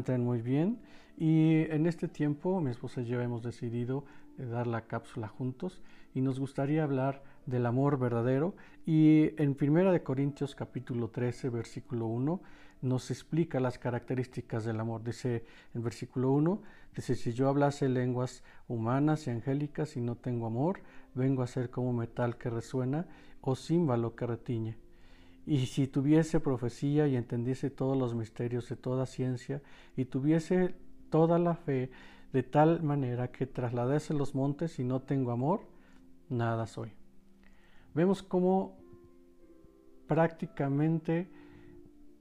encuentren muy bien y en este tiempo mi esposa y yo hemos decidido eh, dar la cápsula juntos y nos gustaría hablar del amor verdadero y en Primera de Corintios capítulo 13 versículo 1 nos explica las características del amor. Dice en versículo 1, dice, si yo hablase lenguas humanas y angélicas y no tengo amor, vengo a ser como metal que resuena o címbalo que retiñe. Y si tuviese profecía y entendiese todos los misterios de toda ciencia y tuviese toda la fe de tal manera que trasladase los montes y no tengo amor, nada soy. Vemos cómo prácticamente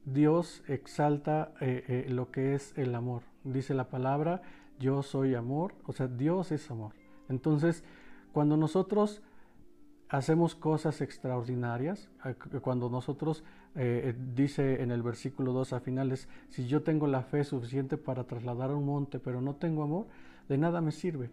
Dios exalta eh, eh, lo que es el amor. Dice la palabra, yo soy amor, o sea, Dios es amor. Entonces, cuando nosotros hacemos cosas extraordinarias, cuando nosotros, eh, dice en el versículo 2 a finales, si yo tengo la fe suficiente para trasladar un monte, pero no tengo amor, de nada me sirve.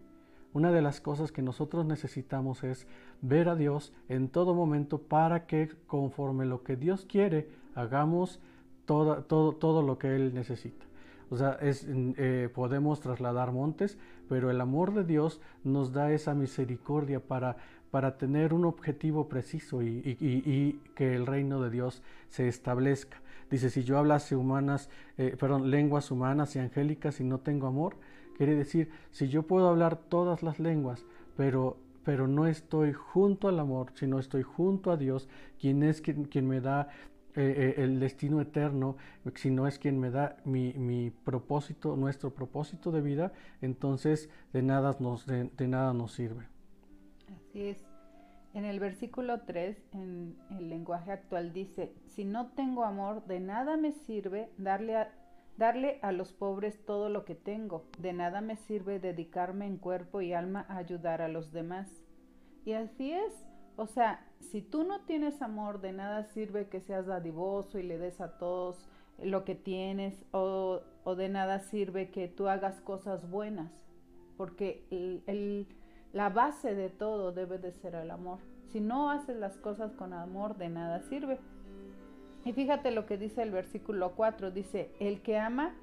Una de las cosas que nosotros necesitamos es ver a Dios en todo momento para que conforme lo que Dios quiere, hagamos todo, todo, todo lo que Él necesita. O sea, es, eh, podemos trasladar montes, pero el amor de Dios nos da esa misericordia para, para tener un objetivo preciso y, que el reino de Dios se establezca. Dice, si yo hablase humanas, eh, perdón, lenguas humanas y angélicas y no tengo amor, quiere decir, si yo puedo hablar todas las lenguas, pero pero no estoy junto al amor, sino estoy junto a Dios, quien es quien, quien me da eh, eh, el destino eterno, si no es quien me da mi, propósito, nuestro propósito de vida, entonces de nada nos, de, nada nos sirve. Así es. En el versículo 3, en el lenguaje actual, dice, si no tengo amor, de nada me sirve darle a, darle a los pobres todo lo que tengo, de nada me sirve dedicarme en cuerpo y alma a ayudar a los demás. Y así es, o sea, si tú no tienes amor, de nada sirve que seas dadivoso y le des a todos lo que tienes o, de nada sirve que tú hagas cosas buenas, porque la base de todo debe de ser el amor. Si no haces las cosas con amor, de nada sirve. Y fíjate lo que dice el versículo 4, dice, el que ama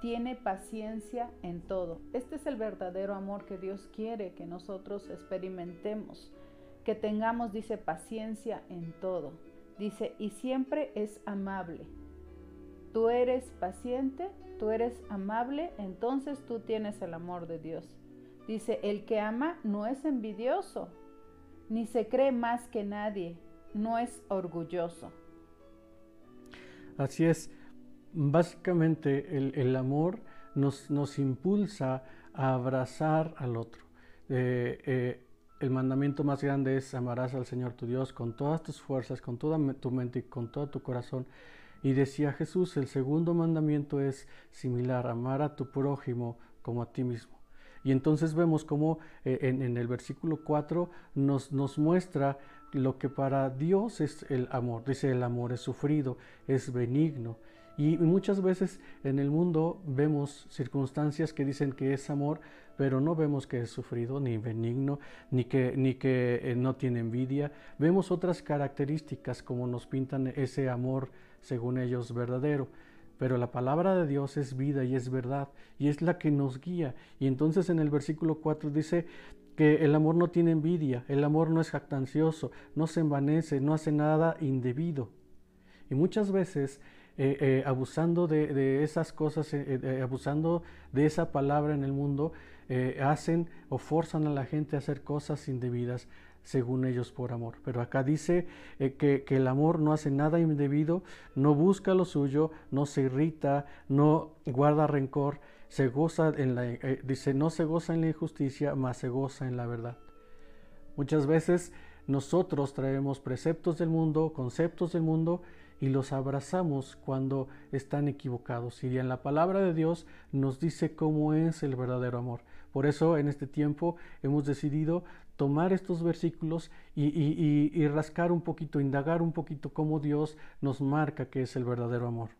tiene paciencia en todo. Este es el verdadero amor que Dios quiere que nosotros experimentemos que tengamos, dice, paciencia en todo. Dice, y siempre es amable. Tú eres paciente, tú eres amable, entonces tú tienes el amor de Dios. Dice, el que ama no es envidioso, ni se cree más que nadie, no es orgulloso. Así es, básicamente el, amor nos, nos, impulsa a abrazar al otro. Eh, eh, el mandamiento más grande es amarás al Señor tu Dios con todas tus fuerzas, con toda tu mente y con todo tu corazón. Y decía Jesús, el segundo mandamiento es similar, amar a tu prójimo como a ti mismo. Y entonces vemos cómo eh, en, el versículo 4 nos, nos muestra lo que para Dios es el amor. Dice, el amor es sufrido, es benigno. Y muchas veces en el mundo vemos circunstancias que dicen que es amor, pero no vemos que es sufrido, ni benigno, ni que, ni que eh, no tiene envidia. Vemos otras características como nos pintan ese amor, según ellos, verdadero. Pero la palabra de Dios es vida y es verdad, y es la que nos guía. Y entonces en el versículo 4 dice que el amor no tiene envidia, el amor no es jactancioso, no se envanece, no hace nada indebido. Y muchas veces eh, eh, abusando de, esas cosas, abusando de esa palabra en el mundo, eh, hacen o forzan a la gente a hacer cosas indebidas según ellos por amor. Pero acá dice eh, que, el amor no hace nada indebido, no busca lo suyo, no se irrita, no guarda rencor, se goza en la, eh, dice, no se goza en la injusticia, mas se goza en la verdad. Muchas veces nosotros traemos preceptos del mundo, conceptos del mundo, y los abrazamos cuando están equivocados. Y en la palabra de Dios nos dice cómo es el verdadero amor. Por eso en este tiempo hemos decidido tomar estos versículos y, rascar un poquito, indagar un poquito cómo Dios nos marca que es el verdadero amor.